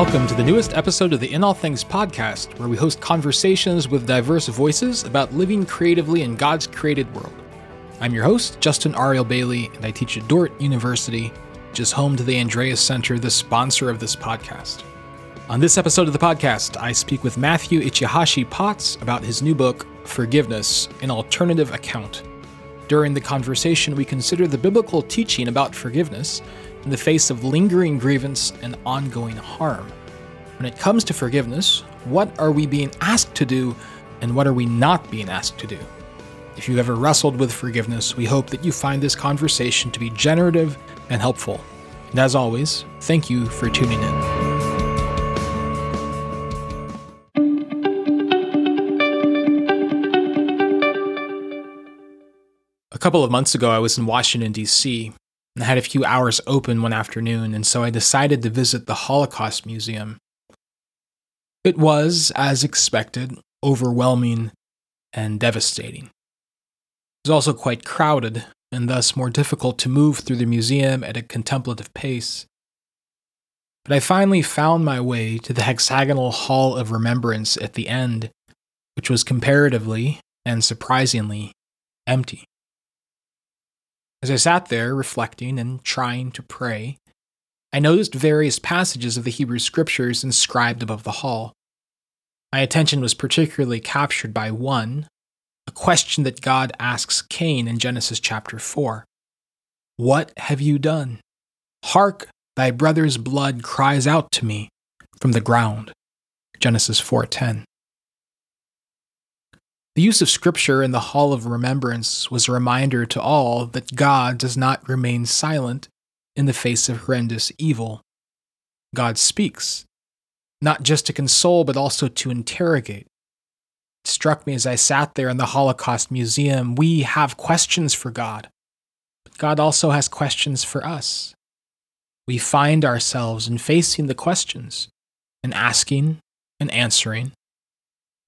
welcome to the newest episode of the In All Things podcast, where we host conversations with diverse voices about living creatively in God's created world. I'm your host, Justin Ariel Bailey, and I teach at Dordt University, which is home to the Andreas Center, the sponsor of this podcast. On this episode of the podcast, I speak with Matthew Ichihashi Potts about his new book, Forgiveness An Alternative Account. During the conversation, we consider the biblical teaching about forgiveness in the face of lingering grievance and ongoing harm. When it comes to forgiveness, what are we being asked to do and what are we not being asked to do? If you've ever wrestled with forgiveness, we hope that you find this conversation to be generative and helpful. And as always, thank you for tuning in. A couple of months ago, I was in Washington, D.C., and I had a few hours open one afternoon, and so I decided to visit the Holocaust Museum. It was, as expected, overwhelming and devastating. It was also quite crowded, and thus more difficult to move through the museum at a contemplative pace. But I finally found my way to the hexagonal Hall of Remembrance at the end, which was comparatively and surprisingly empty. As I sat there reflecting and trying to pray, I noticed various passages of the Hebrew Scriptures inscribed above the hall. My attention was particularly captured by one, a question that God asks Cain in Genesis chapter 4 What have you done? Hark, thy brother's blood cries out to me from the ground. Genesis 4:10. The use of scripture in the hall of remembrance was a reminder to all that God does not remain silent in the face of horrendous evil. God speaks, not just to console but also to interrogate, it struck me as I sat there in the Holocaust Museum we have questions for God, but God also has questions for us. We find ourselves in facing the questions, and asking and answering,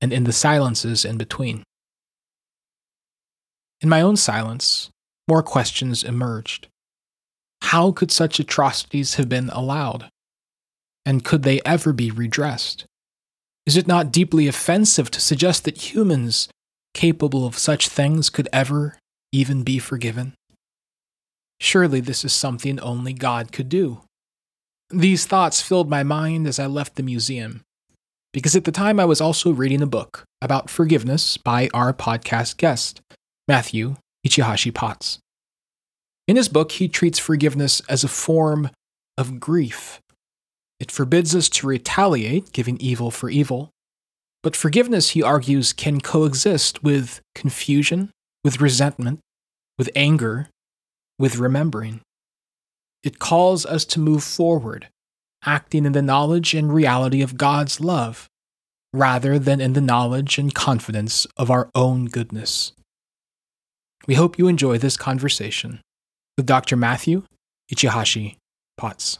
and in the silences in between. In my own silence, more questions emerged. How could such atrocities have been allowed? And could they ever be redressed? Is it not deeply offensive to suggest that humans capable of such things could ever even be forgiven? Surely this is something only God could do. These thoughts filled my mind as I left the museum, because at the time I was also reading a book about forgiveness by our podcast guest, Matthew Ichihashi Potts. In his book, he treats forgiveness as a form of grief it forbids us to retaliate, giving evil for evil. But forgiveness, he argues, can coexist with confusion, with resentment, with anger, with remembering. It calls us to move forward, acting in the knowledge and reality of God's love, rather than in the knowledge and confidence of our own goodness. We hope you enjoy this conversation with Dr. Matthew Ichihashi Potts.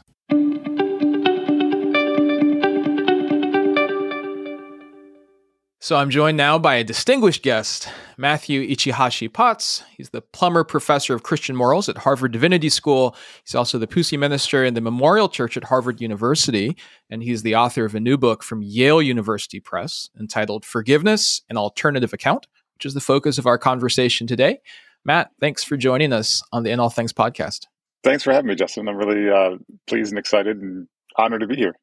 So I'm joined now by a distinguished guest, Matthew Ichihashi Potts. He's the Plummer Professor of Christian Morals at Harvard Divinity School. He's also the Pusey Minister in the Memorial Church at Harvard University, and he's the author of a new book from Yale University Press entitled Forgiveness An Alternative Account, which is the focus of our conversation today. Matt, thanks for joining us on the In All Things podcast. Thanks for having me, Justin. I'm really uh, pleased and excited and honored to be here.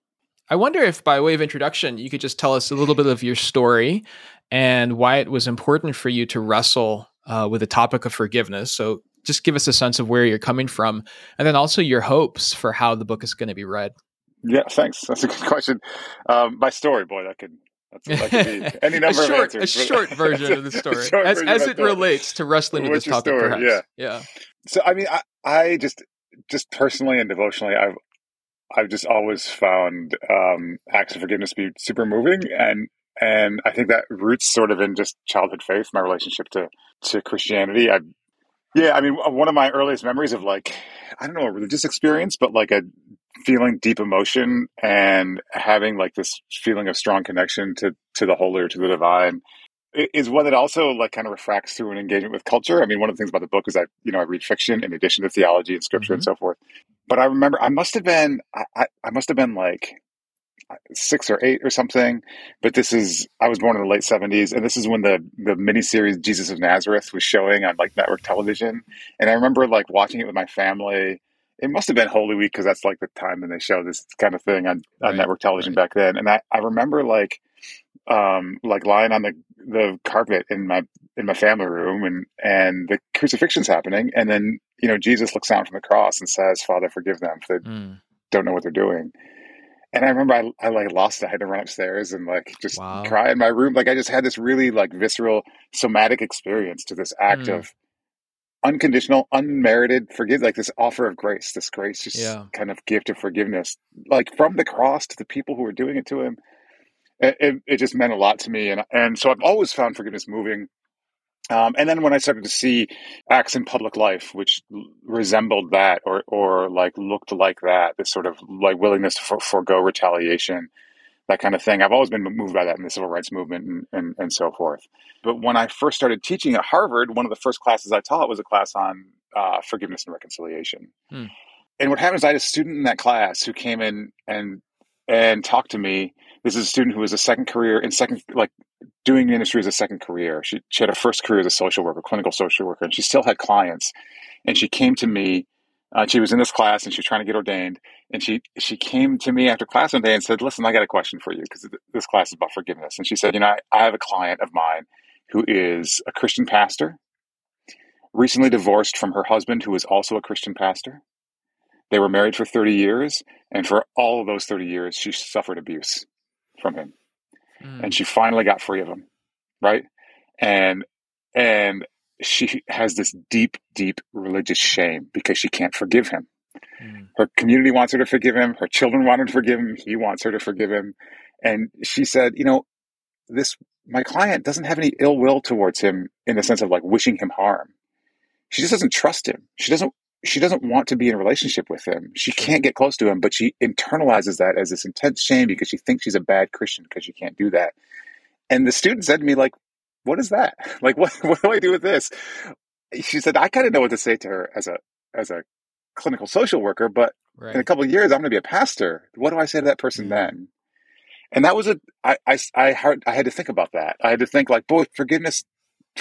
I wonder if, by way of introduction, you could just tell us a little bit of your story and why it was important for you to wrestle uh, with the topic of forgiveness. So, just give us a sense of where you're coming from, and then also your hopes for how the book is going to be read. Yeah, thanks. That's a good question. Um, my story, boy, that could that could be any number short, of answers. A short version of the story, as, as it story. relates to wrestling with What's this topic. Story? Perhaps. Yeah, yeah. So, I mean, I, I just, just personally and devotionally, I've I've just always found um, acts of forgiveness to be super moving, and and I think that roots sort of in just childhood faith, my relationship to to Christianity. I, yeah, I mean, one of my earliest memories of like I don't know a religious experience, but like a feeling deep emotion and having like this feeling of strong connection to to the holy or to the divine is one that also like kind of refracts through an engagement with culture. I mean, one of the things about the book is I, you know, I read fiction in addition to theology and scripture mm-hmm. and so forth. But I remember I must have been, I, I must have been like six or eight or something. But this is I was born in the late seventies, and this is when the the miniseries Jesus of Nazareth was showing on like network television. And I remember like watching it with my family. It must have been Holy Week because that's like the time when they show this kind of thing on, on network television right. back then. And I, I remember like um, like lying on the the carpet in my in my family room and and the crucifixion's happening and then you know Jesus looks down from the cross and says father forgive them for they mm. don't know what they're doing and I remember I, I like lost it. I had to run upstairs and like just wow. cry in my room. Like I just had this really like visceral somatic experience to this act mm. of unconditional, unmerited forgive, like this offer of grace, this gracious yeah. kind of gift of forgiveness, like from the cross to the people who were doing it to him. It, it, just meant a lot to me. And, and so I've always found forgiveness moving. Um, and then when I started to see acts in public life which resembled that or, or like looked like that, this sort of like willingness to for, forego retaliation, that kind of thing, I've always been moved by that in the civil rights movement and, and, and so forth. But when I first started teaching at Harvard, one of the first classes I taught was a class on uh, forgiveness and reconciliation. Hmm. And what happened is I had a student in that class who came in and and talked to me. This is a student who was a second career in second like doing ministry as a second career. She, she had a first career as a social worker, clinical social worker, and she still had clients. And she came to me. Uh, she was in this class and she was trying to get ordained. And she she came to me after class one day and said, "Listen, I got a question for you because this class is about forgiveness." And she said, "You know, I, I have a client of mine who is a Christian pastor, recently divorced from her husband, who is also a Christian pastor. They were married for 30 years, and for all of those 30 years, she suffered abuse from him mm. and she finally got free of him, right? And and she has this deep, deep religious shame because she can't forgive him. Mm. Her community wants her to forgive him. Her children want her to forgive him. He wants her to forgive him. And she said, you know, this my client doesn't have any ill will towards him in the sense of like wishing him harm. She just doesn't trust him. She doesn't she doesn't want to be in a relationship with him. She can't get close to him, but she internalizes that as this intense shame because she thinks she's a bad Christian because she can't do that. And the student said to me, like, what is that? Like, what, what do I do with this? She said, I kind of know what to say to her as a, as a clinical social worker, but right. in a couple of years, I'm going to be a pastor. What do I say to that person mm-hmm. then? And that was a, I, I, I, had, I had to think about that. I had to think like, boy, forgiveness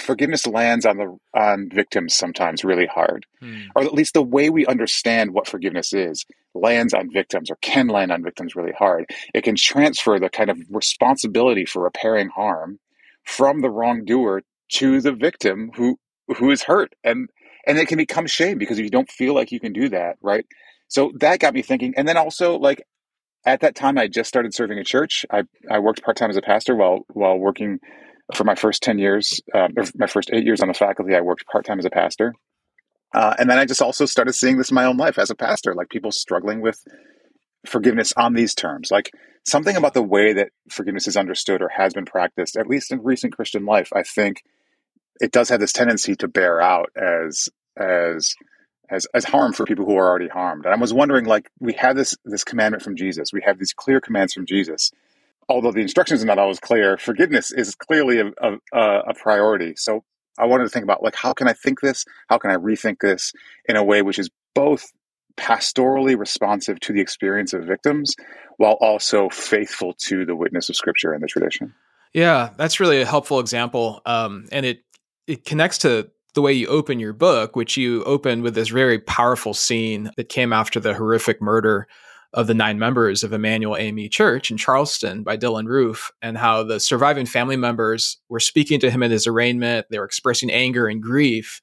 forgiveness lands on the on victims sometimes really hard. Hmm. or at least the way we understand what forgiveness is lands on victims or can land on victims really hard. It can transfer the kind of responsibility for repairing harm from the wrongdoer to the victim who who is hurt. And and it can become shame because if you don't feel like you can do that right? So that got me thinking. And then also like at that time i just started serving a church. I i worked part-time as a pastor while while working for my first 10 years, um, my first eight years on the faculty, I worked part time as a pastor. Uh, and then I just also started seeing this in my own life as a pastor, like people struggling with forgiveness on these terms. Like something about the way that forgiveness is understood or has been practiced, at least in recent Christian life, I think it does have this tendency to bear out as, as, as, as harm for people who are already harmed. And I was wondering, like, we have this, this commandment from Jesus. We have these clear commands from Jesus although the instructions are not always clear, forgiveness is clearly a, a, a, priority. So I wanted to think about like how can I think this? How can I rethink this in a way which is both pastorally responsive to the experience of victims while also faithful to the witness of scripture and the tradition. Yeah, that's really a helpful example. Um, and it it connects to the way you open your book, which you open with this very powerful scene that came after the horrific murder of the nine members of Emanuel AME Church in Charleston by Dylann Roof, and how the surviving family members were speaking to him in his arraignment. They were expressing anger and grief.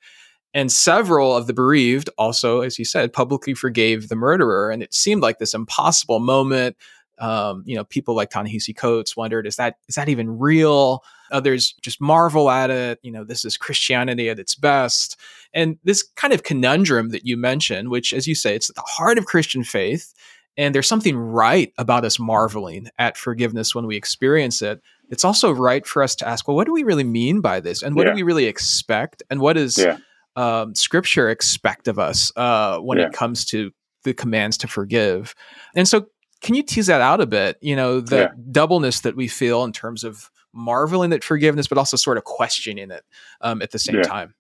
And several of the bereaved also, as he said, publicly forgave the murderer. And it seemed like this impossible moment. Um, you know, people like Ta-Nehisi Coates wondered, is that is that even real? Others just marvel at it. You know, this is Christianity at its best. And this kind of conundrum that you mentioned, which, as you say, it's at the heart of Christian faith and there's something right about us marveling at forgiveness when we experience it. It's also right for us to ask, well, what do we really mean by this? And what yeah. do we really expect? And what does yeah. um, scripture expect of us uh, when yeah. it comes to the commands to forgive? And so, can you tease that out a bit? You know, the doubleness that we feel in terms of marveling at forgiveness, but also sort of questioning it um, at the same time.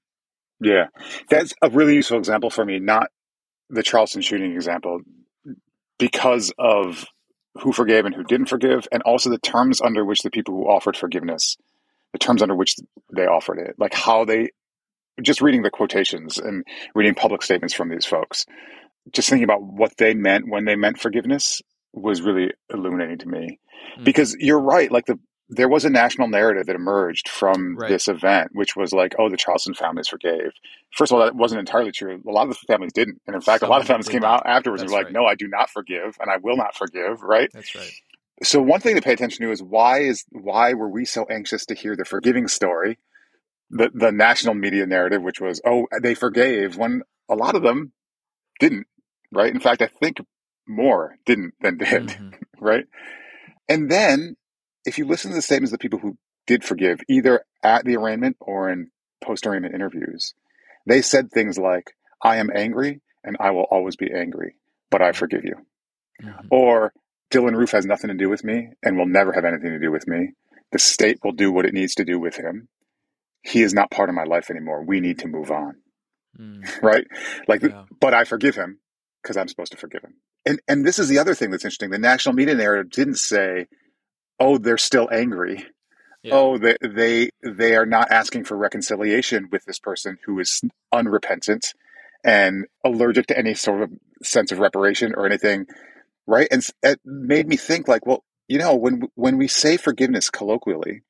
Yeah. That's a really useful example for me, not the Charleston shooting example because of who forgave and who didn't forgive, and also the terms under which the people who offered forgiveness, the terms under which they offered it, like how they, just reading the quotations and reading public statements from these folks, just thinking about what they meant when they meant forgiveness was really illuminating to me. Mm-hmm. Because you're right, like the there was a national narrative that emerged from right. this event, which was like, oh, the Charleston families forgave. First of all, that wasn't entirely true. A lot of the families didn't. And in fact, Some a lot of families came out afterwards That's and were like, right. no, I do not forgive and I will not forgive, right? That's right. So one thing to pay attention to is why is why were we so anxious to hear the forgiving story, the the national media narrative, which was, oh, they forgave when a lot of them didn't, right? In fact, I think more didn't than did, mm-hmm. right? And then if you listen to the statements of the people who did forgive, either at the arraignment or in post arraignment interviews, they said things like, I am angry and I will always be angry, but I forgive you. Mm-hmm. Or Dylann Roof has nothing to do with me and will never have anything to do with me. The state will do what it needs to do with him. He is not part of my life anymore. We need to move on. Mm. right? Like, yeah. but I forgive him because I'm supposed to forgive him. And and this is the other thing that's interesting. The national media narrative didn't say oh, they're still angry. Yeah. Oh, they, they they are not asking for reconciliation with this person who is unrepentant and allergic to any sort of sense of reparation or anything, right? And it made me think, like, well, you know, when when we say forgiveness colloquially,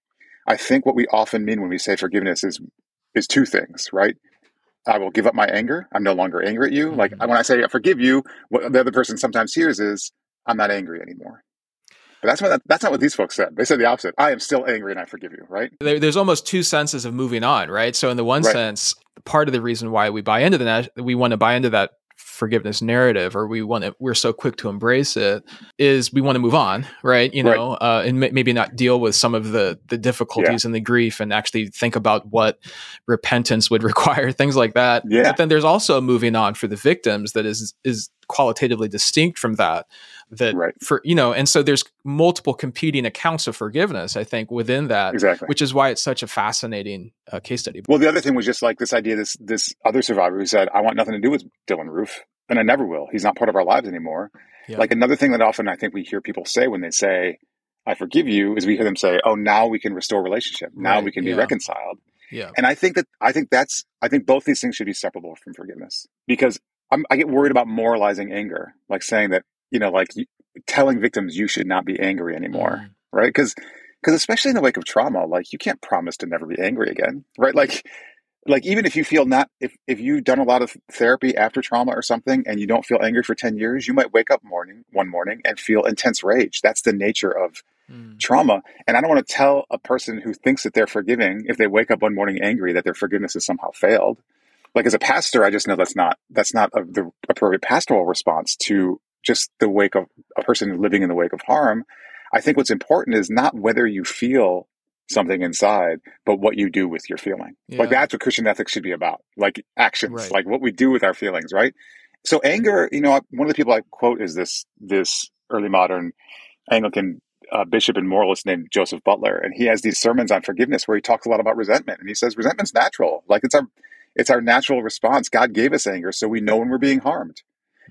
I think what we often mean when we say forgiveness is is two things, right? I will give up my anger. I'm no longer angry at you. Mm-hmm. Like when I say I forgive you, what the other person sometimes hears is I'm not angry anymore. But that's what that's not what these folks said. They said the opposite. I am still angry and I forgive you. Right? There, there's almost two senses of moving on. Right. So in the one right. sense, part of the reason why we buy into the we want to buy into that forgiveness narrative or we want to we're so quick to embrace it is we want to move on right you know right. Uh, and m- maybe not deal with some of the the difficulties yeah. and the grief and actually think about what repentance would require things like that yeah. but then there's also a moving on for the victims that is is qualitatively distinct from that that right. for you know and so there's multiple competing accounts of forgiveness i think within that exactly which is why it's such a fascinating uh, case study well the other thing was just like this idea this this other survivor who said i want nothing to do with dylann roof and i never will he's not part of our lives anymore yeah. like another thing that often i think we hear people say when they say i forgive you is we hear them say oh now we can restore relationship now right. we can yeah. be reconciled yeah and i think that i think that's i think both these things should be separable from forgiveness because I'm, i get worried about moralizing anger, like saying that you know, like telling victims you should not be angry anymore, mm. right? Because because especially in the wake of trauma, like you can't promise to never be angry again, right? Like like even if you feel not if if you've done a lot of therapy after trauma or something and you don't feel angry for 10 years you might wake up morning one morning and feel intense rage that's the nature of mm. trauma and i don't want to tell a person who thinks that they're forgiving if they wake up one morning angry that their forgiveness has somehow failed like as a pastor i just know that's not that's not a, the appropriate pastoral response to just the wake of a person living in the wake of harm. I think what's important is not whether you feel something inside, but what you do with your feeling. Yeah. Like that's what Christian ethics should be about. Like actions, right. like what we do with our feelings, right? So anger, you know, one of the people I quote is this this early modern Anglican uh, bishop and moralist named Joseph Butler, and he has these sermons on forgiveness where he talks a lot about resentment, and he says resentment's natural, like it's our it's our natural response. God gave us anger so we know when we're being harmed,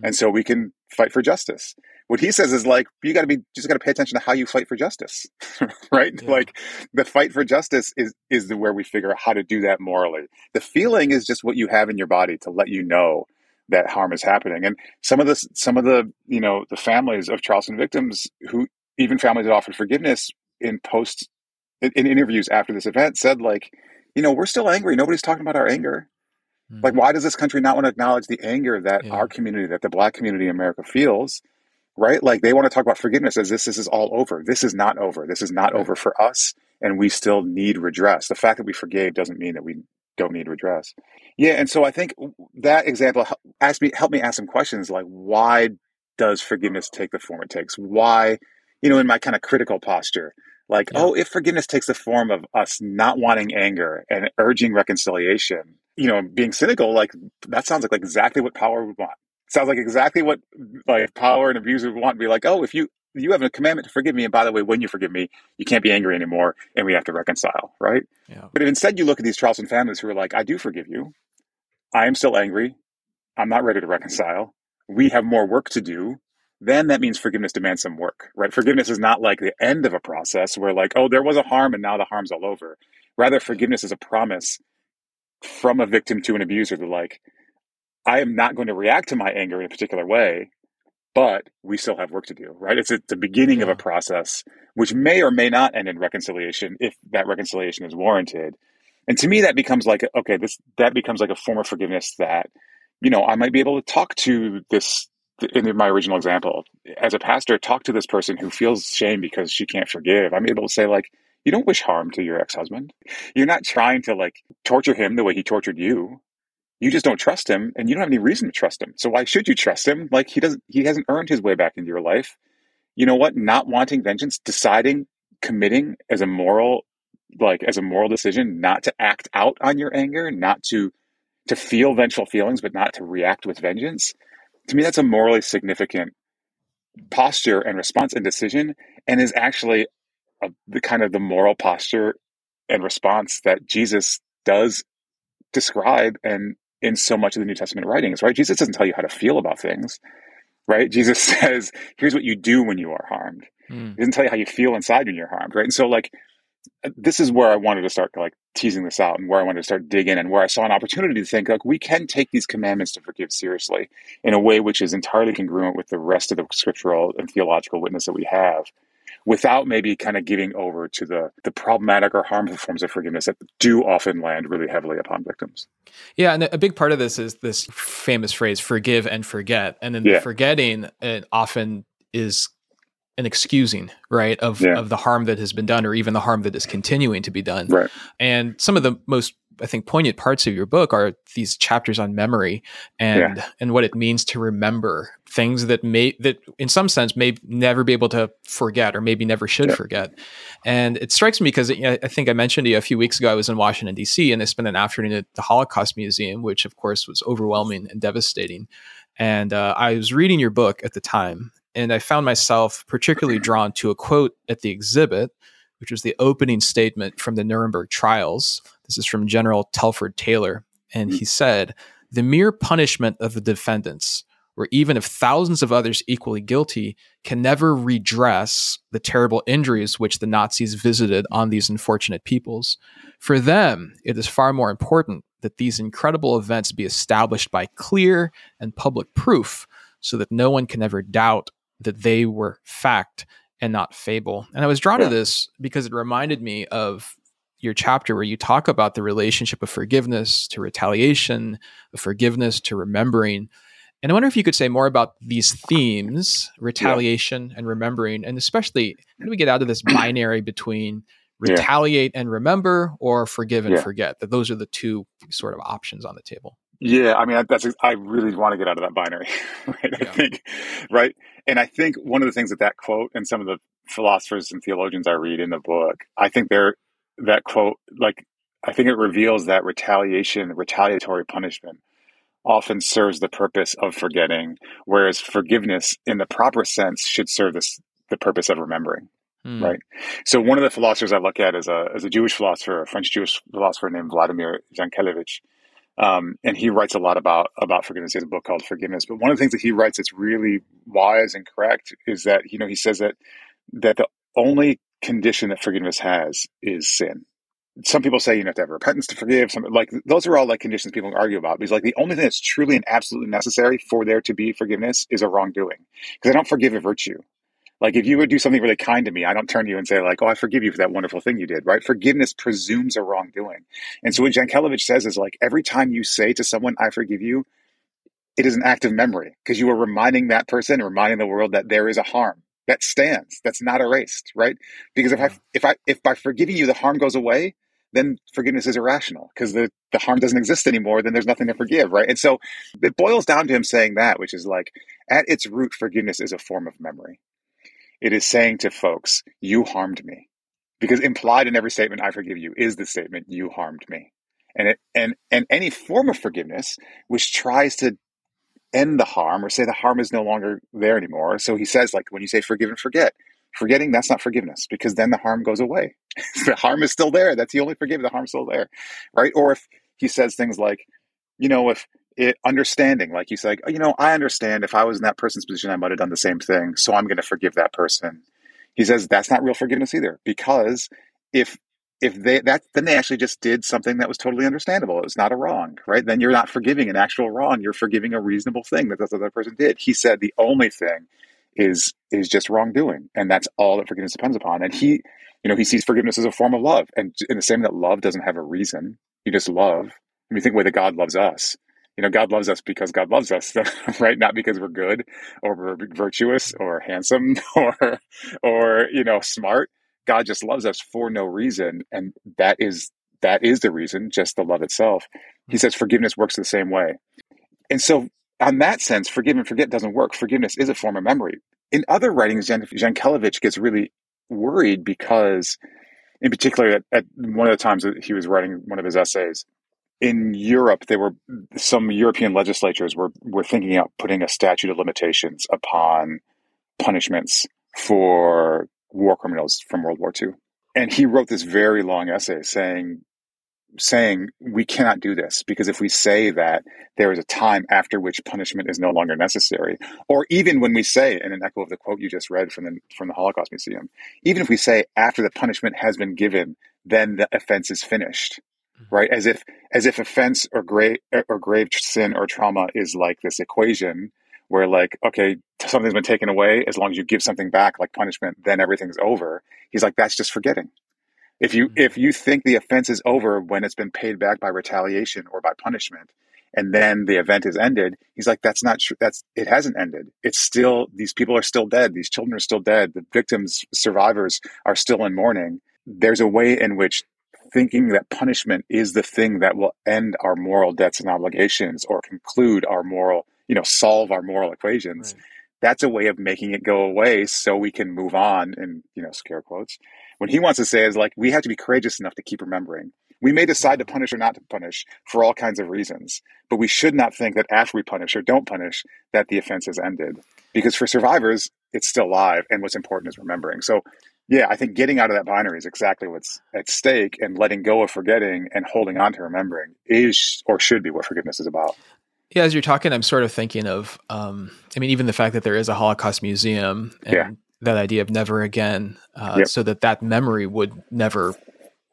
and so we can fight for justice. What he says is like you got to be just got to pay attention to how you fight for justice, right? Yeah. Like the fight for justice is is the where we figure out how to do that morally. The feeling is just what you have in your body to let you know that harm is happening. And some of the some of the you know the families of Charleston victims who even families that offered forgiveness in post in, in interviews after this event said like you know we're still angry. Nobody's talking about our anger Mm-hmm. Like, why does this country not want to acknowledge the anger that yeah. our community, that the Black community in America feels? Right? Like, they want to talk about forgiveness as this, this is all over. This is not over. This is not right. over for us, and we still need redress. The fact that we forgave doesn't mean that we don't need redress. Yeah, and so I think that example asked me helped me ask some questions like why does forgiveness take the form it takes? Why, you know, in my kind of critical posture, like, yeah. oh, if forgiveness takes the form of us not wanting anger and urging reconciliation, you know, being cynical, like that sounds like, like exactly what power would want. sounds like exactly what like power and abuse would want. Be like, oh, if you you have a commandment to forgive me, and by the way, when you forgive me, you can't be angry anymore, and we have to reconcile, right? Yeah. But if instead you look at these Charleston families who are like, I do forgive you, I am still angry, I'm not ready to reconcile. We have more work to do. Then that means forgiveness demands some work, right? Forgiveness is not like the end of a process where, like, oh, there was a harm and now the harm's all over. Rather, forgiveness is a promise from a victim to an abuser that, like, I am not going to react to my anger in a particular way, but we still have work to do, right? It's at the beginning yeah. of a process, which may or may not end in reconciliation if that reconciliation is warranted. And to me, that becomes like, okay, this, that becomes like a form of forgiveness that, you know, I might be able to talk to this in my original example, as a pastor, talk to this person who feels shame because she can't forgive. I'm able to say, like, you don't wish harm to your ex husband. You're not trying to like torture him the way he tortured you. You just don't trust him and you don't have any reason to trust him. So why should you trust him? Like he doesn't he hasn't earned his way back into your life. You know what? Not wanting vengeance, deciding, committing as a moral like as a moral decision not to act out on your anger, not to to feel vengeful feelings but not to react with vengeance to me, that's a morally significant posture and response and decision, and is actually a, the kind of the moral posture and response that Jesus does describe and in so much of the New Testament writings, right? Jesus doesn't tell you how to feel about things, right? Jesus says, here's what you do when you are harmed. Mm. He doesn't tell you how you feel inside when you're harmed, right? And so, like, this is where I wanted to start like teasing this out and where I wanted to start digging and where I saw an opportunity to think like we can take these commandments to forgive seriously in a way which is entirely congruent with the rest of the scriptural and theological witness that we have without maybe kind of giving over to the the problematic or harmful forms of forgiveness that do often land really heavily upon victims. Yeah, and a big part of this is this famous phrase forgive and forget. And then yeah. the forgetting it often is an excusing, right, of yeah. of the harm that has been done, or even the harm that is continuing to be done. Right. And some of the most, I think, poignant parts of your book are these chapters on memory and yeah. and what it means to remember things that may that, in some sense, may never be able to forget, or maybe never should yeah. forget. And it strikes me because I think I mentioned to you a few weeks ago. I was in Washington D.C. and I spent an afternoon at the Holocaust Museum, which of course was overwhelming and devastating. And uh, I was reading your book at the time, and I found myself particularly drawn to a quote at the exhibit, which was the opening statement from the Nuremberg trials. This is from General Telford Taylor. And he said, The mere punishment of the defendants, or even if thousands of others equally guilty, can never redress the terrible injuries which the Nazis visited on these unfortunate peoples. For them, it is far more important that these incredible events be established by clear and public proof so that no one can ever doubt that they were fact and not fable. And I was drawn yeah. to this because it reminded me of your chapter where you talk about the relationship of forgiveness to retaliation, of forgiveness to remembering. And I wonder if you could say more about these themes, retaliation yeah. and remembering, and especially how do we get out of this binary between retaliate yeah. and remember or forgive and forget? That those are the two sort of options on the table. Yeah, I mean, that's I really want to get out of that binary, right? Yeah. I think, right, and I think one of the things that that quote and some of the philosophers and theologians I read in the book, I think they're that quote, like, I think it reveals that retaliation, retaliatory punishment, often serves the purpose of forgetting, whereas forgiveness, in the proper sense, should serve this the purpose of remembering. Mm. Right. So one of the philosophers I look at is a is a Jewish philosopher, a French Jewish philosopher named Vladimir Jankélévitch um, and he writes a lot about about forgiveness. He has a book called Forgiveness. But one of the things that he writes that's really wise and correct is that you know he says that that the only condition that forgiveness has is sin. Some people say you have to have repentance to forgive. Some like those are all like conditions people argue about because like the only thing that's truly and absolutely necessary for there to be forgiveness is a wrongdoing. Because I don't forgive a virtue. Like if you would do something really kind to me, I don't turn to you and say like, "Oh, I forgive you for that wonderful thing you did." Right? Forgiveness presumes a wrongdoing, and so what Jankélévitch says is like every time you say to someone, "I forgive you," it is an act of memory because you are reminding that person, reminding the world that there is a harm that stands, that's not erased. Right? Because if I if I if by forgiving you the harm goes away, then forgiveness is irrational because the, the harm doesn't exist anymore, then there's nothing to forgive, right? And so it boils down to him saying that, which is like, at its root, forgiveness is a form of memory. It is saying to folks, you harmed me. Because implied in every statement, I forgive you, is the statement, you harmed me. And it and and any form of forgiveness which tries to end the harm or say the harm is no longer there anymore. So he says, like when you say forgive and forget, forgetting that's not forgiveness because then the harm goes away. the harm is still there. That's the only forgive, the harm's still there. Right? Or if he says things like, you know, if it understanding, like you said, like, oh, you know, I understand if I was in that person's position, I might have done the same thing. So I'm going to forgive that person. He says that's not real forgiveness either, because if if they that then they actually just did something that was totally understandable. It was not a wrong, right? Then you're not forgiving an actual wrong. You're forgiving a reasonable thing that the other person did. He said the only thing is is just wrongdoing, and that's all that forgiveness depends upon. And he, you know, he sees forgiveness as a form of love, and in the same that love doesn't have a reason. You just love. When you think the way that God loves us, you know, God loves us because God loves us, right? Not because we're good or we're virtuous or handsome or, or, you know, smart. God just loves us for no reason. And that is, that is the reason, just the love itself. He mm. says forgiveness works the same way. And so, on that sense, forgive and forget doesn't work. Forgiveness is a form of memory. In other writings, Jan- Jankélévitch gets really worried because, in particular, at, at one of the times that he was writing one of his essays, in Europe, there were some European legislatures were were thinking about putting a statute of limitations upon punishments for war criminals from World War II. And he wrote this very long essay saying saying we cannot do this because if we say that there is a time after which punishment is no longer necessary, or even when we say, in an echo of the quote you just read from the from the Holocaust Museum, even if we say after the punishment has been given, then the offense is finished right? As if as if offense or grave or grave sin or trauma is like this equation where like okay something's been taken away as long as you give something back like punishment then everything's over. He's like that's just forgetting. If you mm-hmm. if you think the offense is over when it's been paid back by retaliation or by punishment and then the event is ended he's like that's not true that's it hasn't ended. It's still these people are still dead. These children are still dead. The victims survivors are still in mourning. There's a way in which thinking that punishment is the thing that will end our moral debts and obligations or conclude our moral, you know, solve our moral equations. Right. That's a way of making it go away so we can move on and, you know, scare quotes. What he wants to say is like, we have to be courageous enough to keep remembering. We may decide to mm-hmm. punish or not to punish for all kinds of reasons, but we should not think that after we punish or don't punish, that the offense has ended. Because for survivors, it's still live, and what's important is remembering. So yeah, I think getting out of that binary is exactly what's at stake, and letting go of forgetting and holding on to remembering is or should be what forgiveness is about. Yeah, as you're talking, I'm sort of thinking of, um, I mean, even the fact that there is a Holocaust museum and yeah. that idea of never again, uh, yep. so that that memory would never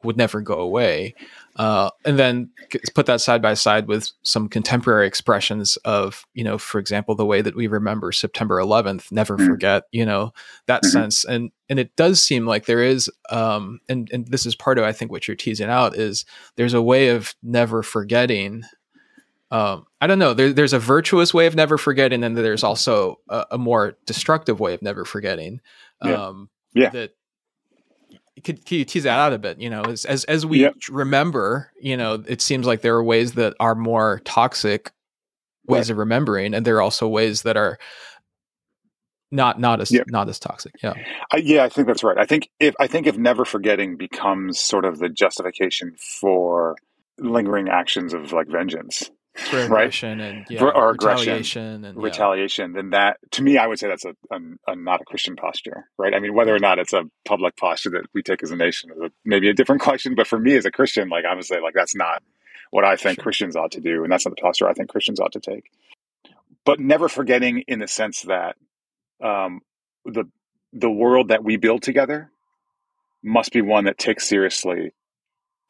would never go away. Uh, and then put that side by side with some contemporary expressions of, you know, for example, the way that we remember September 11th, never mm-hmm. forget, you know, that mm-hmm. sense. And and it does seem like there is, um, and and this is part of I think what you're teasing out is there's a way of never forgetting. Um, I don't know. There, there's a virtuous way of never forgetting, and there's also a, a more destructive way of never forgetting. Um, yeah. That could, could you tease that out a bit? You know, as as, as we yep. remember, you know, it seems like there are ways that are more toxic ways right. of remembering, and there are also ways that are not not as yep. not as toxic. Yeah, I, yeah, I think that's right. I think if I think if never forgetting becomes sort of the justification for lingering actions of like vengeance, for aggression right? and yeah, or retaliation and retaliation, yeah. then that to me, I would say that's a, a, a, not a Christian posture, right? I mean, whether or not it's a public posture that we take as a nation is a, maybe a different question. But for me as a Christian, like I would say, like that's not what I think sure. Christians ought to do, and that's not the posture I think Christians ought to take. But never forgetting in the sense that um, the the world that we build together must be one that takes seriously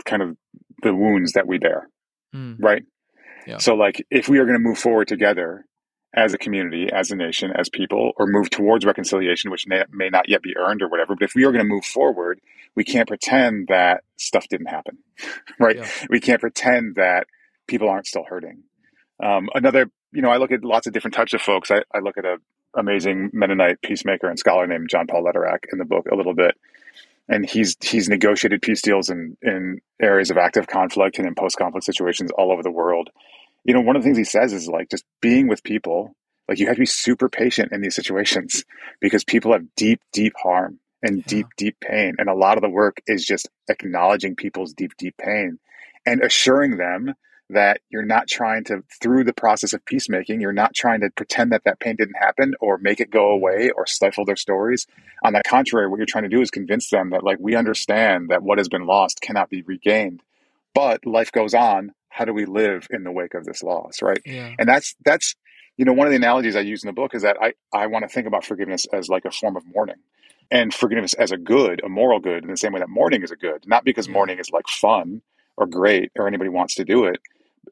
kind of the wounds that we bear, mm. right? Yeah. So, like, if we are going to move forward together as a community, as a nation, as people, or move towards reconciliation, which may, may not yet be earned or whatever, but if we are going to move forward, we can't pretend that stuff didn't happen, right? Yeah. We can't pretend that people aren't still hurting. Um, another, you know, I look at lots of different types of folks. I, I look at a amazing Mennonite peacemaker and scholar named John Paul Lederach in the book a little bit, and he's he's negotiated peace deals in in areas of active conflict and in post conflict situations all over the world. You know, one of the things he says is like just being with people. Like you have to be super patient in these situations because people have deep, deep harm and yeah. deep, deep pain, and a lot of the work is just acknowledging people's deep, deep pain and assuring them that you're not trying to through the process of peacemaking you're not trying to pretend that that pain didn't happen or make it go away or stifle their stories on the contrary what you're trying to do is convince them that like we understand that what has been lost cannot be regained but life goes on how do we live in the wake of this loss, right? Yeah. And that's that's you know one of the analogies I use in the book is that I I want to think about forgiveness as like a form of mourning, and forgiveness as a good, a moral good, in the same way that mourning is a good, not because mourning is like fun or great or anybody wants to do it.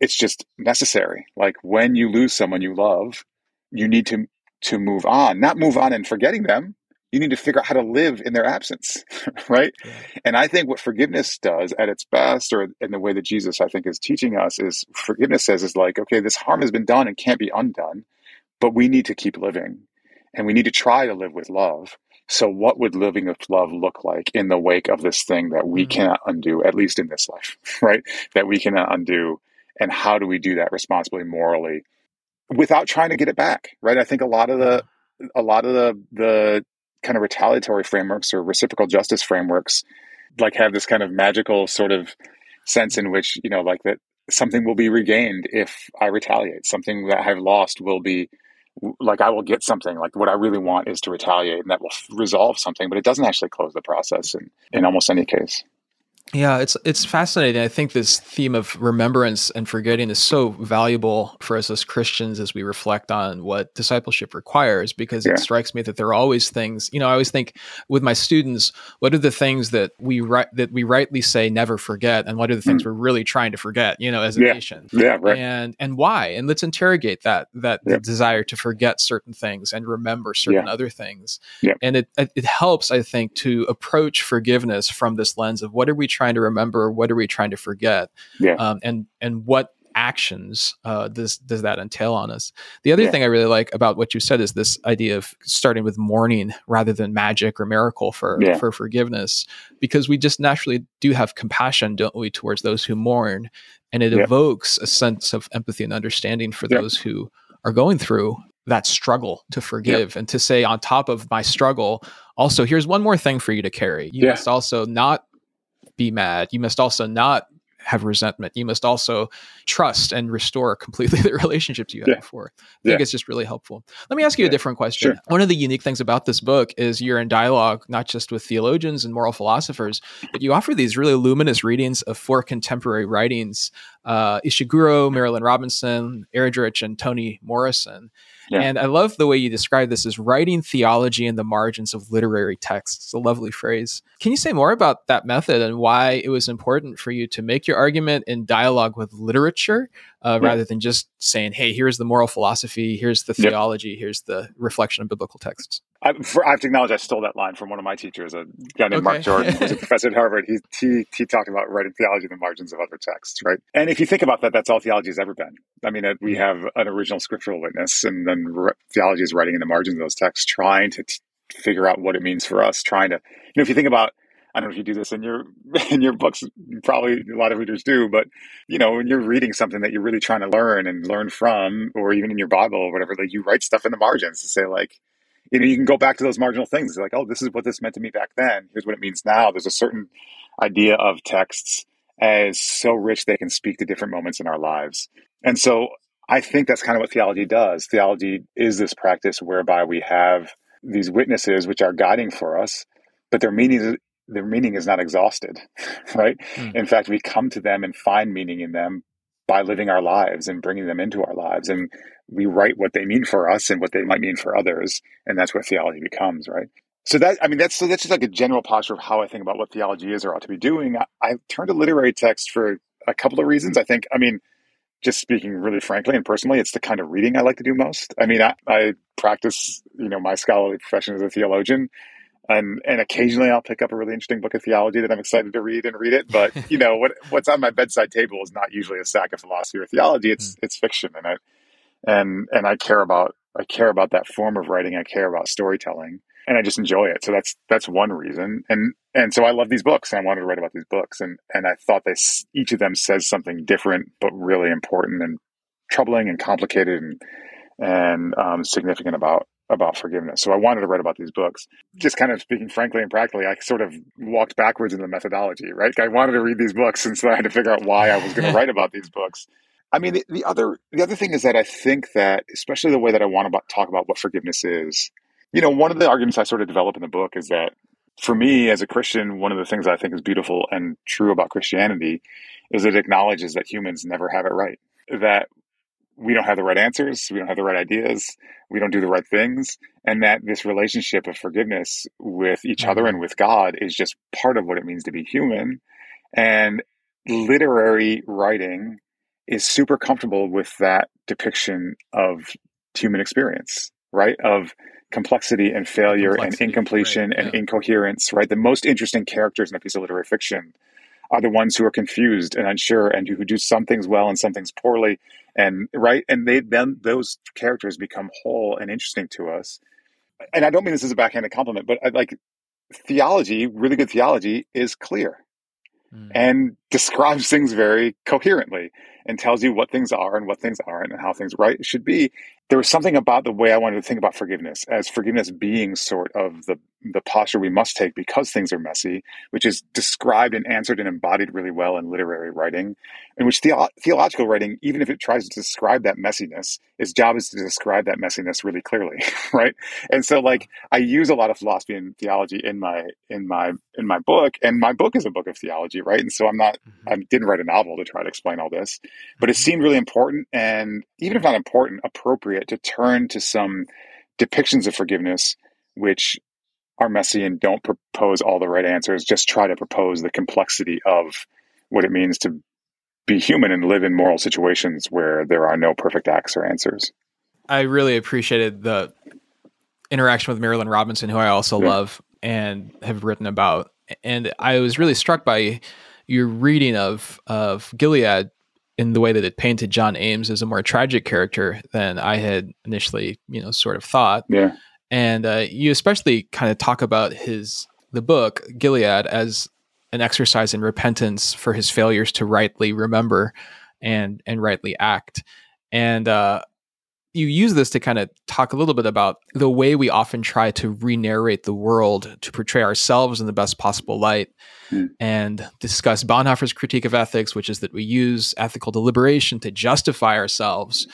It's just necessary. Like when you lose someone you love, you need to to move on, not move on and forgetting them. You need to figure out how to live in their absence, right? Yeah. And I think what forgiveness does at its best, or in the way that Jesus, I think, is teaching us, is forgiveness says, is like, okay, this harm has been done and can't be undone, but we need to keep living and we need to try to live with love. So, what would living with love look like in the wake of this thing that we Mhm. cannot undo, at least in this life, right? That we cannot undo. And how do we do that responsibly, morally, without trying to get it back, right? I think a lot of the, a lot of the, the kind of retaliatory frameworks or reciprocal justice frameworks like have this kind of magical sort of sense in which you know like that something will be regained if i retaliate. Something that i've lost will be like i will get something. Like what i really want is to retaliate and that will resolve something but it doesn't actually close the process in, in almost any case Yeah, it's it's fascinating. I think this theme of remembrance and forgetting is so valuable for us as Christians as we reflect on what discipleship requires because Yeah. it strikes me that there are always things, you know, I always think with my students, what are the things that we right that we rightly say never forget and what are the things hmm. we're really trying to forget, you know, as a. Yeah. nation. yeah right And and why? And let's interrogate that that the desire to forget certain things and remember certain other things. Yep. And it it it helps, I think, to approach forgiveness from this lens of what are we trying to remember, what are we trying to forget, Yeah. um, and and what actions uh, does does that entail on us? The other Yeah. thing I really like about what you said is this idea of starting with mourning rather than magic or miracle for Yeah. for forgiveness, because we just naturally do have compassion, don't we, towards those who mourn, and it Yeah. evokes a sense of empathy and understanding for those who are going through that struggle to forgive and to say on top of my struggle also here's one more thing for you to carry you must also not be mad. You must also not have resentment. You must also trust and restore completely the relationships you had Yeah. before. I think it's just really helpful. Let me ask you a different question. Sure. one of the unique things about this book is you're in dialogue not just with theologians and moral philosophers but you offer these really luminous readings of four contemporary writings uh, ishiguro marilynne robinson Erdrich, and toni morrison Yeah. and I love the way you describe this as writing theology in the margins of literary texts. It's a lovely phrase. Can you say more about that method and why it was important for you to make your argument in dialogue with literature uh, Yeah. rather than just saying, hey, here's the moral philosophy, here's the Yep. theology, here's the reflection of biblical texts? I, for, I have to acknowledge I stole that line from one of my teachers, a guy named Okay. Mark Jordan, who's a professor at Harvard. He, he he talked about writing theology in the margins of other texts, right? And if you think about that, that's all theology has ever been. I mean, we hmm. have an original scriptural witness, and then re- theology is writing in the margins of those texts, trying to t- figure out what it means for us. Trying to, you know, if you think about, I don't know if you do this in your in your books, probably a lot of readers do, but you know, when you're reading something that you're really trying to learn and learn from, or even in your Bible or whatever, like you write stuff in the margins to say like you know, you can go back to those marginal things. Like, oh, this is what this meant to me back then. Here's what it means now. There's a certain idea of texts as so rich they can speak to different moments in our lives. And so I think that's kind of what theology does. Theology is this practice whereby we have these witnesses which are guiding for us, but their meaning their meaning is not exhausted, right? Mm. In fact, we come to them and find meaning in them by living our lives and bringing them into our lives and we write what they mean for us and what they might mean for others and that's what theology becomes right so that i mean that's so that's just like a general posture of how i think about what theology is or ought to be doing i, I turn to literary text for a couple of reasons i think i mean just speaking really frankly and personally it's the kind of reading i like to do most i mean i, I practice you know my scholarly profession as a theologian and and occasionally I'll pick up a really interesting book of theology that I'm excited to read and read it. But you know what what's on my bedside table is not usually a stack of philosophy or theology. It's hmm. it's fiction, and I and and I care about I care about that form of writing. I care about storytelling, and I just enjoy it. So that's that's one reason. And and so I love these books, and I wanted to write about these books, and and I thought they each of them says something different, but really important and troubling and complicated and and um, significant about about forgiveness. So I wanted to write about these books. Just kind of speaking frankly and practically, I sort of walked backwards in the methodology, right? I wanted to read these books, and so I had to figure out why I was going to write about these books. I mean, the, the other the other thing is that I think that, especially the way that I want to talk about what forgiveness is, you know, one of the arguments I sort of develop in the book is that for me as a Christian, one of the things I think is beautiful and true about Christianity is it acknowledges that humans never have it right. That we don't have the right answers, we don't have the right ideas, we don't do the right things, and that this relationship of forgiveness with each other and mm-hmm. with God is just part of what it means to be human. And literary writing is super comfortable with that depiction of human experience, right? Of complexity and failure complexity, and incompletion right, and incoherence, right? The most interesting characters in a piece of literary fiction are the ones who are confused and unsure and who do some things well and some things poorly and right and they then those characters become whole and interesting to us and i don't mean this as a backhanded compliment but I, like theology really good theology is clear mm. and describes things very coherently and tells you what things are and what things aren't and how things right should be there was something about the way I wanted to think about forgiveness as forgiveness being sort of the the posture we must take because things are messy, which is described and answered and embodied really well in literary writing, in which the, theological writing, even if it tries to describe that messiness, its job is to describe that messiness really clearly, right? And so, like, I use a lot of philosophy and theology in my in my in my book, and my book is a book of theology, right? And so, I'm not mm-hmm. I didn't write a novel to try to explain all this, but it mm-hmm. seemed really important, and even if not important, appropriate to turn to some depictions of forgiveness which are messy and don't propose all the right answers, just try to propose the complexity of what it means to be human and live in moral situations where there are no perfect acts or answers. I really appreciated the interaction with Marilynne Robinson, who I also yeah. love and have written about. And I was really struck by your reading of of Gilead in the way that it painted John Ames as a more tragic character than I had initially, you know, sort of thought. Yeah and uh, you especially kind of talk about his the book Gilead as an exercise in repentance for his failures to rightly remember and and rightly act and uh, you use this to kind of talk a little bit about the way we often try to re-narrate the world to portray ourselves in the best possible light mm. and discuss bonhoeffer's critique of ethics which is that we use ethical deliberation to justify ourselves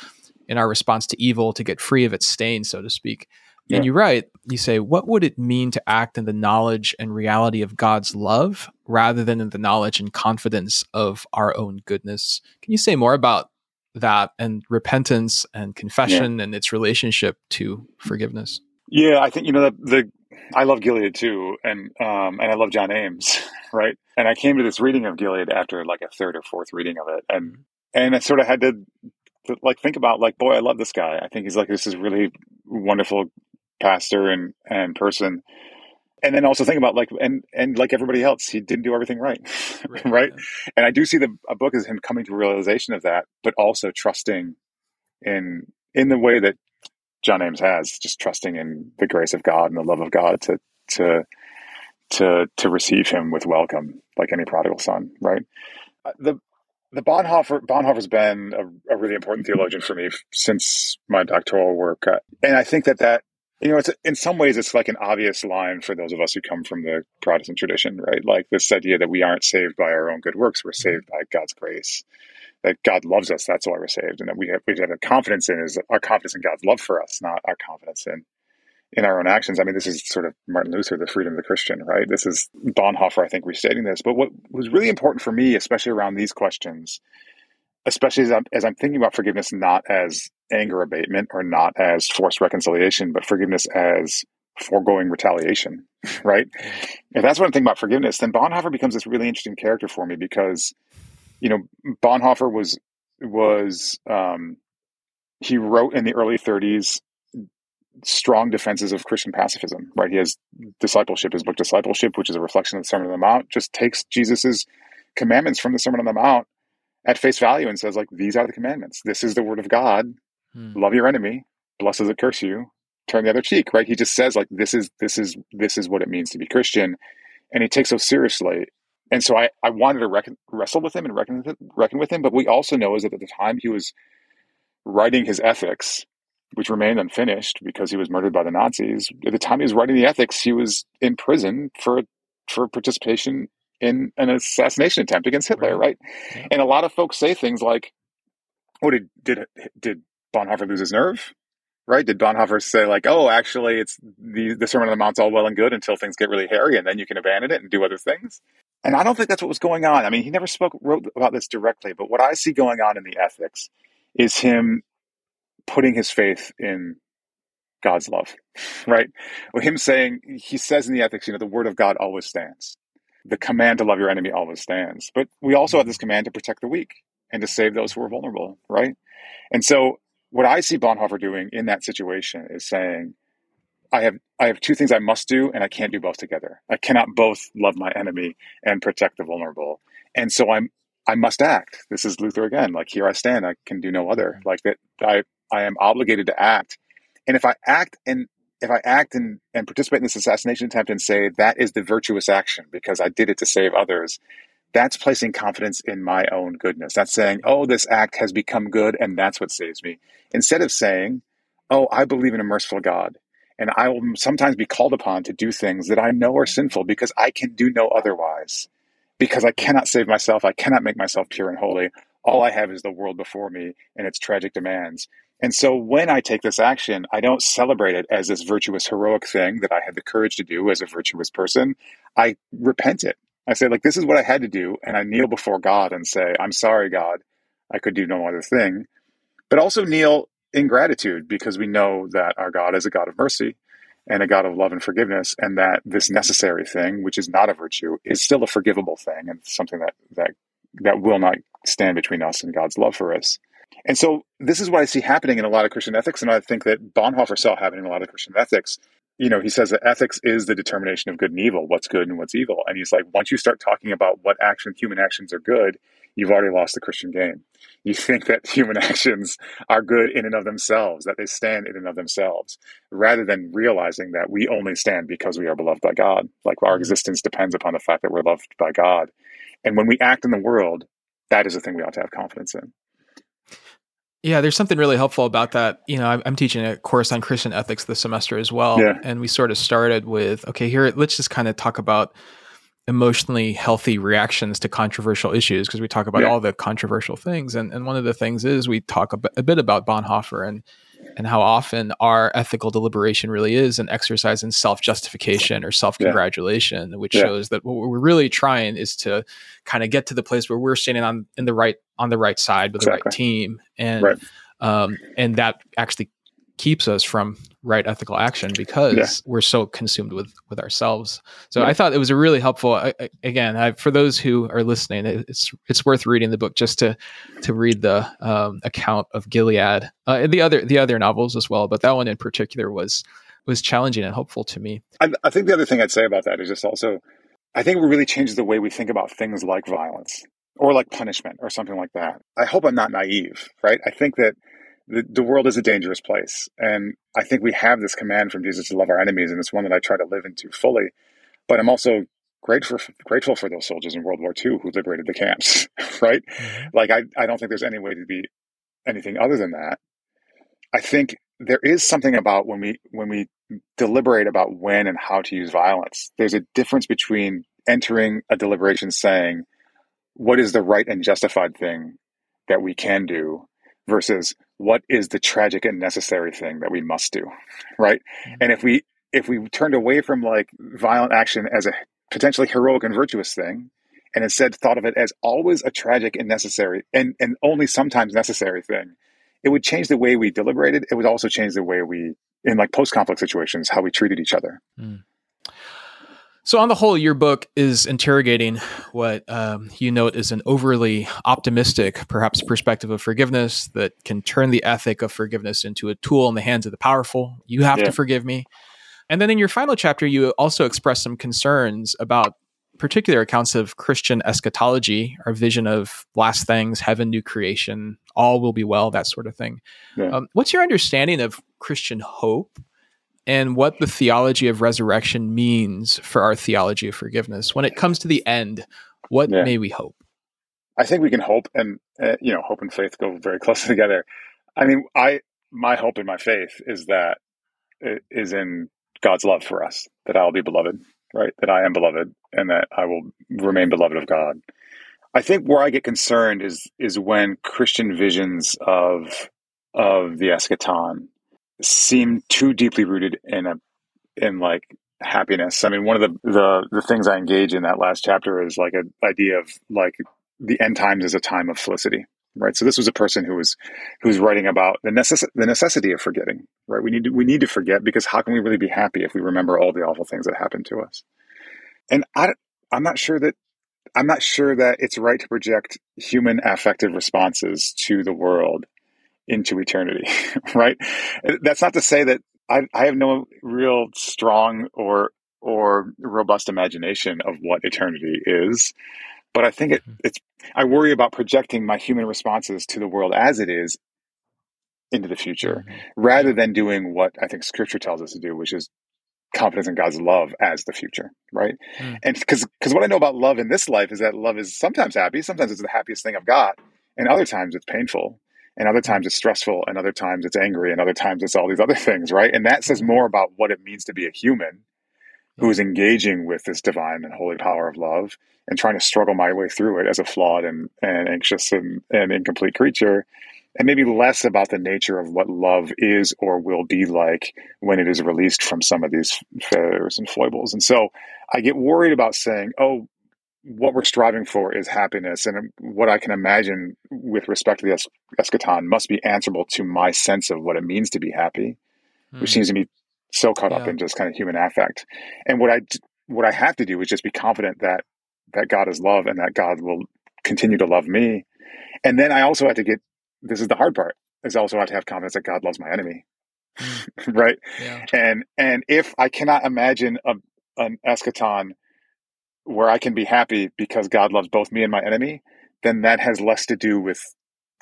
in our response to evil to get free of its stain so to speak yeah. And you write, you say, what would it mean to act in the knowledge and reality of God's love rather than in the knowledge and confidence of our own goodness? Can you say more about that and repentance and confession yeah. and its relationship to forgiveness? Yeah, I think you know the, the I love Gilead too, and um, and I love John Ames, right? And I came to this reading of Gilead after like a third or fourth reading of it, and and I sort of had to, to like think about like, boy, I love this guy. I think he's like this is really wonderful pastor and and person and then also think about like and and like everybody else he didn't do everything right right, right? Yeah. and i do see the a book as him coming to realization of that but also trusting in in the way that john ames has just trusting in the grace of god and the love of god to to to to receive him with welcome like any prodigal son right uh, the the Bonhoeffer Bonhoeffer's been a, a, really important theologian for me since my doctoral work, uh, and I think that that you know, it's in some ways it's like an obvious line for those of us who come from the Protestant tradition, right? Like this idea that we aren't saved by our own good works; we're mm-hmm. saved by God's grace. That God loves us, that's why we're saved, and that we have we have a confidence in is our confidence in God's love for us, not our confidence in in our own actions. I mean, this is sort of Martin Luther, the freedom of the Christian, right? This is Bonhoeffer, I think, restating this. But what was really important for me, especially around these questions, especially as I'm, as I'm thinking about forgiveness not as anger abatement or not as forced reconciliation, but forgiveness as foregoing retaliation, right? If that's what I'm thinking about forgiveness, then Bonhoeffer becomes this really interesting character for me because, you know, Bonhoeffer was was um, he wrote in the early 30s strong defenses of Christian pacifism, right? He has discipleship, his book Discipleship, which is a reflection of the Sermon on the Mount, just takes Jesus's commandments from the Sermon on the Mount at face value and says, like, these are the commandments. This is the word of God. Hmm. Love your enemy, bless those that curse you, turn the other cheek, right? He just says, like, this is this is this is what it means to be Christian. And he takes so seriously. And so I, I wanted to reckon, wrestle with him and reckon with, reckon with him. But we also know is that at the time he was writing his ethics, which remained unfinished because he was murdered by the Nazis. At the time he was writing the ethics, he was in prison for for participation in an assassination attempt against Hitler, right? right? And a lot of folks say things like, "Oh, did did did Bonhoeffer lose his nerve? right? Did Bonhoeffer say like, oh, actually, it's the the Sermon on the Mount's all well and good until things get really hairy, and then you can abandon it and do other things? And I don't think that's what was going on. I mean, he never spoke wrote about this directly, but what I see going on in the ethics is him putting his faith in God's love, right? Or him saying, he says in the ethics, you know, the word of God always stands. The command to love your enemy always stands. But we also have this command to protect the weak and to save those who are vulnerable, right? And so what I see Bonhoeffer doing in that situation is saying, I have I have two things I must do, and I can't do both together. I cannot both love my enemy and protect the vulnerable. And so I'm I must act. This is Luther again. Like here I stand, I can do no other. Mm-hmm. Like that I I am obligated to act. And if I act and if I act and, and participate in this assassination attempt and say that is the virtuous action because I did it to save others, that's placing confidence in my own goodness. That's saying, oh, this act has become good and that's what saves me. Instead of saying, oh, I believe in a merciful God and I will sometimes be called upon to do things that I know are mm-hmm. sinful because I can do no otherwise. Because I cannot save myself, I cannot make myself pure and holy. All I have is the world before me and its tragic demands. And so when I take this action, I don't celebrate it as this virtuous, heroic thing that I had the courage to do as a virtuous person. I repent it. I say, like, this is what I had to do. And I kneel before God and say, I'm sorry, God. I could do no other thing. But also kneel in gratitude because we know that our God is a God of mercy and a God of love and forgiveness, and that this necessary thing, which is not a virtue, is still a forgivable thing and something that that that will not stand between us and God's love for us. And so this is what I see happening in a lot of Christian ethics, and I think that Bonhoeffer saw happening in a lot of Christian ethics you know, he says that ethics is the determination of good and evil, what's good and what's evil. And he's like, once you start talking about what action, human actions are good, you've already lost the Christian game. You think that human actions are good in and of themselves, that they stand in and of themselves, rather than realizing that we only stand because we are beloved by God. Like our mm-hmm. existence depends upon the fact that we're loved by God. And when we act in the world, that is the thing we ought to have confidence in. Yeah, there's something really helpful about that. You know, I'm teaching a course on Christian ethics this semester as well. Yeah. And we sort of started with, okay, here, let's just kind of talk about emotionally healthy reactions to controversial issues because we talk about yeah. all the controversial things. And, and one of the things is we talk a, a bit about Bonhoeffer and and how often our ethical deliberation really is an exercise in self-justification or self-congratulation, yeah. which yeah. shows that what we're really trying is to kind of get to the place where we're standing on in the right on the right side with exactly. the right team, and right. Um, and that actually keeps us from right ethical action because yeah. we're so consumed with with ourselves. So yeah. I thought it was a really helpful. I, again, I, for those who are listening, it's it's worth reading the book just to to read the um, account of Gilead uh, and the other the other novels as well. But that one in particular was was challenging and helpful to me. I, I think the other thing I'd say about that is just also, I think it really changes the way we think about things like violence or like punishment or something like that. I hope I'm not naive, right? I think that the, the world is a dangerous place. And I think we have this command from Jesus to love our enemies, and it's one that I try to live into fully. But I'm also grateful grateful for those soldiers in World War II who liberated the camps, right? Mm-hmm. Like I, I don't think there's any way to be anything other than that. I think there is something about when we when we deliberate about when and how to use violence. There's a difference between entering a deliberation saying what is the right and justified thing that we can do versus what is the tragic and necessary thing that we must do right mm-hmm. and if we if we turned away from like violent action as a potentially heroic and virtuous thing and instead thought of it as always a tragic and necessary and and only sometimes necessary thing it would change the way we deliberated it would also change the way we in like post conflict situations how we treated each other mm. So, on the whole, your book is interrogating what um, you note is an overly optimistic, perhaps, perspective of forgiveness that can turn the ethic of forgiveness into a tool in the hands of the powerful. You have yeah. to forgive me. And then in your final chapter, you also express some concerns about particular accounts of Christian eschatology, our vision of last things, heaven, new creation, all will be well, that sort of thing. Yeah. Um, what's your understanding of Christian hope and what the theology of resurrection means for our theology of forgiveness. When it comes to the end, what yeah. may we hope? I think we can hope, and uh, you know, hope and faith go very close together. I mean, I my hope and my faith is that is in God's love for us, that I will be beloved, right? That I am beloved, and that I will remain beloved of God. I think where I get concerned is is when Christian visions of of the eschaton seem too deeply rooted in a in like happiness. I mean, one of the the the things I engage in that last chapter is like an idea of like the end times is a time of felicity, right? So this was a person who was who was writing about the necess- the necessity of forgetting, right? We need to we need to forget because how can we really be happy if we remember all the awful things that happened to us? And I I'm not sure that I'm not sure that it's right to project human affective responses to the world into eternity, right? That's not to say that I, I have no real strong or or robust imagination of what eternity is, but I think it, mm-hmm. it's. I worry about projecting my human responses to the world as it is into the future, mm-hmm. rather than doing what I think Scripture tells us to do, which is confidence in God's love as the future, right? Mm. And because because what I know about love in this life is that love is sometimes happy, sometimes it's the happiest thing I've got, and other times it's painful, and other times it's stressful and other times it's angry and other times it's all these other things right? And that says mm-hmm. more about what it means to be a human who is engaging with this divine and holy power of love and trying to struggle my way through it as a flawed and, and anxious and, and incomplete creature and maybe less about the nature of what love is or will be like when it is released from some of these failures and foibles. And so i get worried about saying oh what we're striving for is happiness. And what I can imagine with respect to the es- eschaton must be answerable to my sense of what it means to be happy, mm. which hmm. seems to be so caught yeah. up in just kind of human affect. And what I, what I have to do is just be confident that, that God is love and that God will continue to love me. And then I also have to get, this is the hard part, is also have to have confidence that God loves my enemy. Mm. right. Yeah. And, and if I cannot imagine a, an eschaton where I can be happy because God loves both me and my enemy, then that has less to do with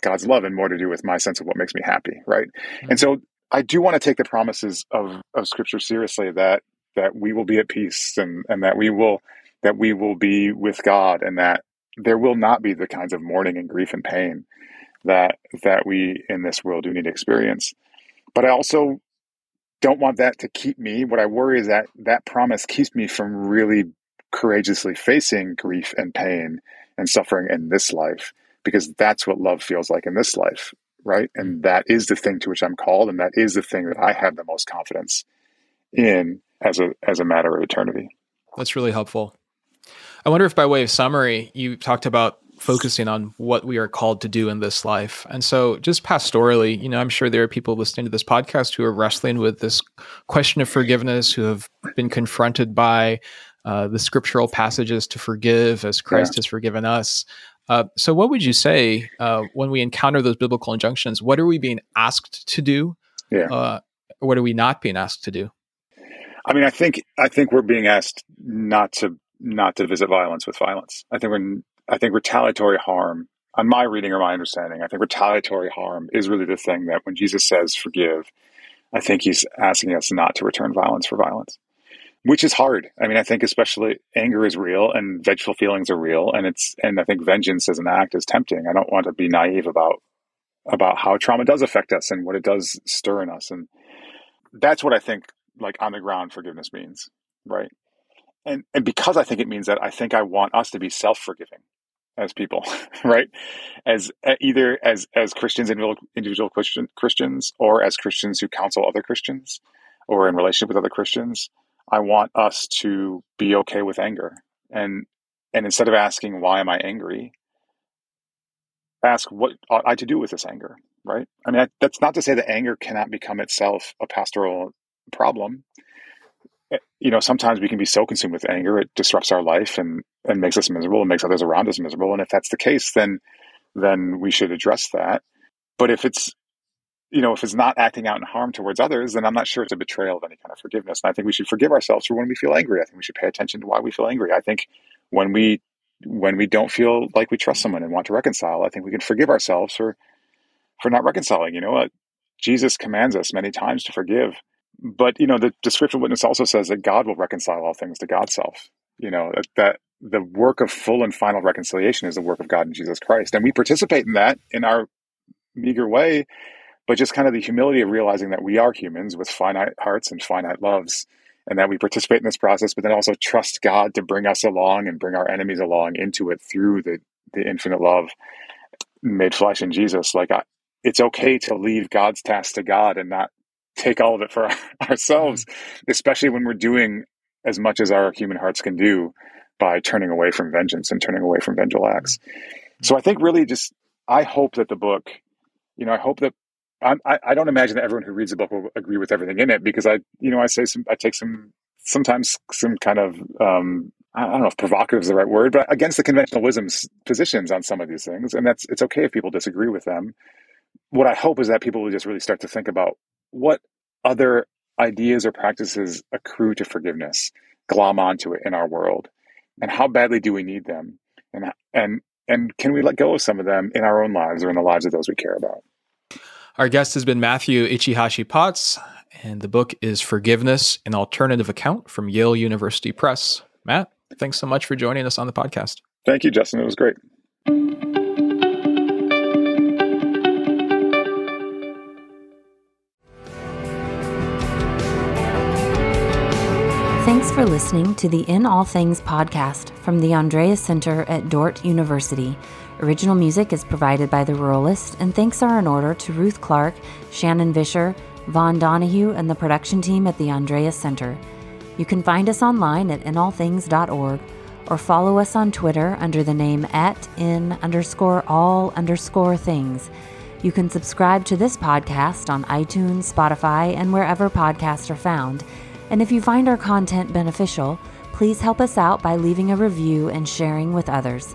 God's love and more to do with my sense of what makes me happy, right? Mm-hmm. And so I do want to take the promises of, of scripture seriously that that we will be at peace and, and that we will that we will be with God and that there will not be the kinds of mourning and grief and pain that that we in this world do need to experience. But I also don't want that to keep me. What I worry is that that promise keeps me from really courageously facing grief and pain and suffering in this life because that's what love feels like in this life right? And mm. that is the thing to which i'm called and that is the thing that i have the most confidence in as a as a matter of eternity. That's really helpful. I wonder if by way of summary you talked about focusing on what we are called to do in this life. And so, just pastorally, you know, I'm sure there are people listening to this podcast who are wrestling with this question of forgiveness, who have been confronted by uh, the scriptural passages to forgive as Christ yeah. has forgiven us. Uh, so, what would you say uh, when we encounter those biblical injunctions? What are we being asked to do? Yeah. Uh, what are we not being asked to do? I mean, I think I think we're being asked not to not to visit violence with violence. I think we're I think retaliatory harm, on my reading or my understanding, I think retaliatory harm is really the thing that when Jesus says forgive, I think he's asking us not to return violence for violence which is hard. I mean, I think especially anger is real and vengeful feelings are real, and it's and I think vengeance as an act is tempting. I don't want to be naive about about how trauma does affect us and what it does stir in us, and that's what I think like on the ground forgiveness means, right? And and because I think it means that, I think I want us to be self forgiving as people, right? As uh, either as as Christians, individual, individual Christian, Christians, or as Christians who counsel other Christians, or in relationship with other Christians I want us to be okay with anger. And and instead of asking why am I angry, ask what ought I to do with this anger, right? I mean, that's not to say that anger cannot become itself a pastoral problem. Eh, you know, sometimes we can be so consumed with anger it disrupts our life and and makes us miserable and makes others around us miserable. And if that's the case, then then we should address that. But if it's you know, if it's not acting out in harm towards others, then I'm not sure it's a betrayal of any kind of forgiveness. And I think we should forgive ourselves for when we feel angry. I think we should pay attention to why we feel angry. I think when we when we don't feel like we trust someone and want to reconcile, I think we can forgive ourselves for for not reconciling. You know? Jesus commands us many times to forgive. But you know, the, the scriptural witness also says that God will reconcile all things to God's self. You know, that, that the work of full and final reconciliation is the work of God in Jesus Christ. And we participate in that in our meager way but just kind of the humility of realizing that we are humans with finite hearts and finite loves and that we participate in this process but then also trust god to bring us along and bring our enemies along into it through the, the infinite love made flesh in jesus like I, it's okay to leave god's task to god and not take all of it for ourselves, mm-hmm. especially when we're doing as much as our human hearts can do by turning away from vengeance and turning away from vengeful acts. So I think really just I hope that the book, you know, I hope that I, I don't imagine that everyone who reads the book will agree with everything in it because I, you know, I say some, I take some, sometimes some kind of, um, I don't know if provocative is the right word, but against the conventional wisdom's positions on some of these things. And that's, it's okay if people disagree with them. What I hope is that people will just really start to think about what other ideas or practices accrue to forgiveness, glom onto it in our world, and how badly do we need them, and and and can we let go of some of them in our own lives or in the lives of those we care about. Our guest has been Matthew Ichihashi Potts, and the book is Forgiveness, an Alternative Account from Yale University Press. Matt, thanks so much for joining us on the podcast. Thank you, Justin. It was great. Thanks for listening to the In All Things podcast from the Andreas Center at Dordt University. Original music is provided by The Ruralist, and thanks are in order to Ruth Clark, Shannon Vischer, Vaughn Donahue, and the production team at the Andreas Center. You can find us online at inallthings.org or follow us on Twitter under the name at in underscore all underscore things. You can subscribe to this podcast on iTunes, Spotify, and wherever podcasts are found. And if you find our content beneficial, please help us out by leaving a review and sharing with others.